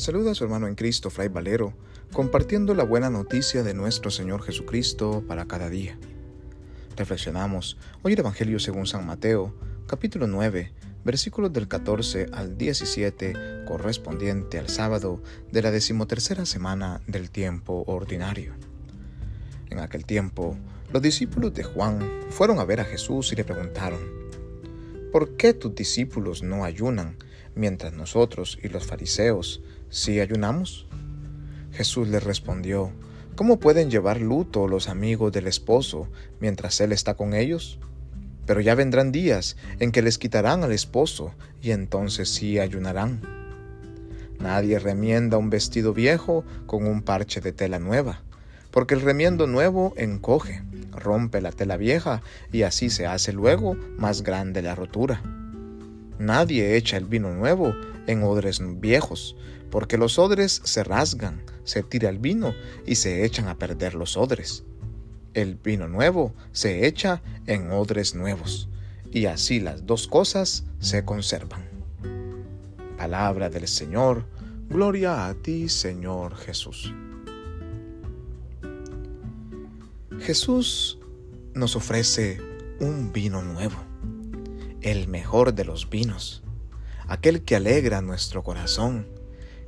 saluda a su hermano en Cristo, Fray Valero, compartiendo la buena noticia de nuestro Señor Jesucristo para cada día. Reflexionamos hoy el Evangelio según San Mateo, capítulo 9, versículos del 14 al 17, correspondiente al sábado de la decimotercera semana del tiempo ordinario. En aquel tiempo, los discípulos de Juan fueron a ver a Jesús y le preguntaron, ¿por qué tus discípulos no ayunan mientras nosotros y los fariseos sí ayunamos? Jesús les respondió, ¿cómo pueden llevar luto los amigos del esposo mientras él está con ellos? Pero ya vendrán días en que les quitarán al esposo y entonces sí ayunarán. Nadie remienda un vestido viejo con un parche de tela nueva, porque el remiendo nuevo encoge, rompe la tela vieja y así se hace luego más grande la rotura. Nadie echa el vino nuevo en odres viejos, porque los odres se rasgan, se tira el vino y se echan a perder los odres. El vino nuevo se echa en odres nuevos, y así las dos cosas se conservan. Palabra del Señor, gloria a ti, Señor Jesús. Jesús nos ofrece un vino nuevo el mejor de los vinos, aquel que alegra nuestro corazón,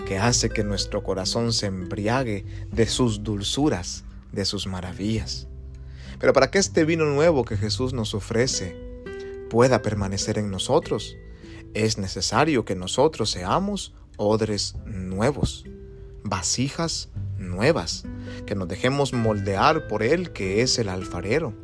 que hace que nuestro corazón se embriague de sus dulzuras, de sus maravillas. Pero para que este vino nuevo que Jesús nos ofrece pueda permanecer en nosotros, es necesario que nosotros seamos odres nuevos, vasijas nuevas, que nos dejemos moldear por Él que es el alfarero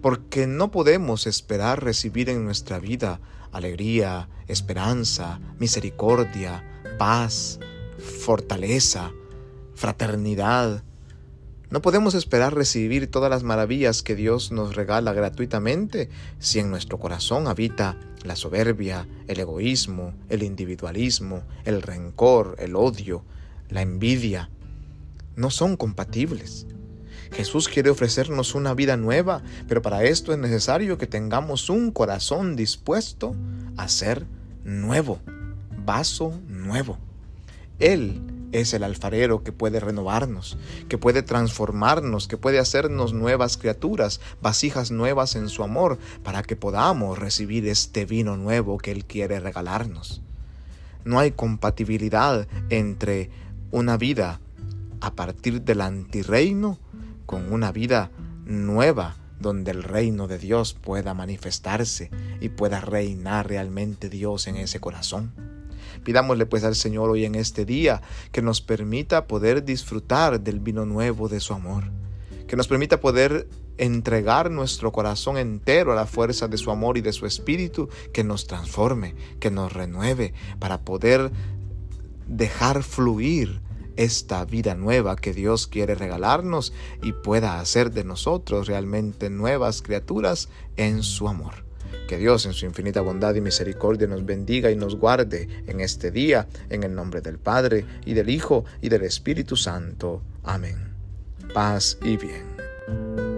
porque no podemos esperar recibir en nuestra vida alegría, esperanza, misericordia, paz, fortaleza, fraternidad. No podemos esperar recibir todas las maravillas que Dios nos regala gratuitamente si en nuestro corazón habita la soberbia, el egoísmo, el individualismo, el rencor, el odio, la envidia. No son compatibles. Jesús quiere ofrecernos una vida nueva, pero para esto es necesario que tengamos un corazón dispuesto a ser nuevo, vaso nuevo. Él es el alfarero que puede renovarnos, que puede transformarnos, que puede hacernos nuevas criaturas, vasijas nuevas en su amor, para que podamos recibir este vino nuevo que Él quiere regalarnos. No hay compatibilidad entre una vida a partir del antirreino con una vida nueva donde el reino de Dios pueda manifestarse y pueda reinar realmente Dios en ese corazón. Pidámosle pues al Señor hoy en este día que nos permita poder disfrutar del vino nuevo de su amor, que nos permita poder entregar nuestro corazón entero a la fuerza de su amor y de su espíritu, que nos transforme, que nos renueve, para poder dejar fluir esta vida nueva que Dios quiere regalarnos y pueda hacer de nosotros realmente nuevas criaturas en su amor. Que Dios en su infinita bondad y misericordia nos bendiga y nos guarde en este día, en el nombre del Padre y del Hijo y del Espíritu Santo. Amén. Paz y bien.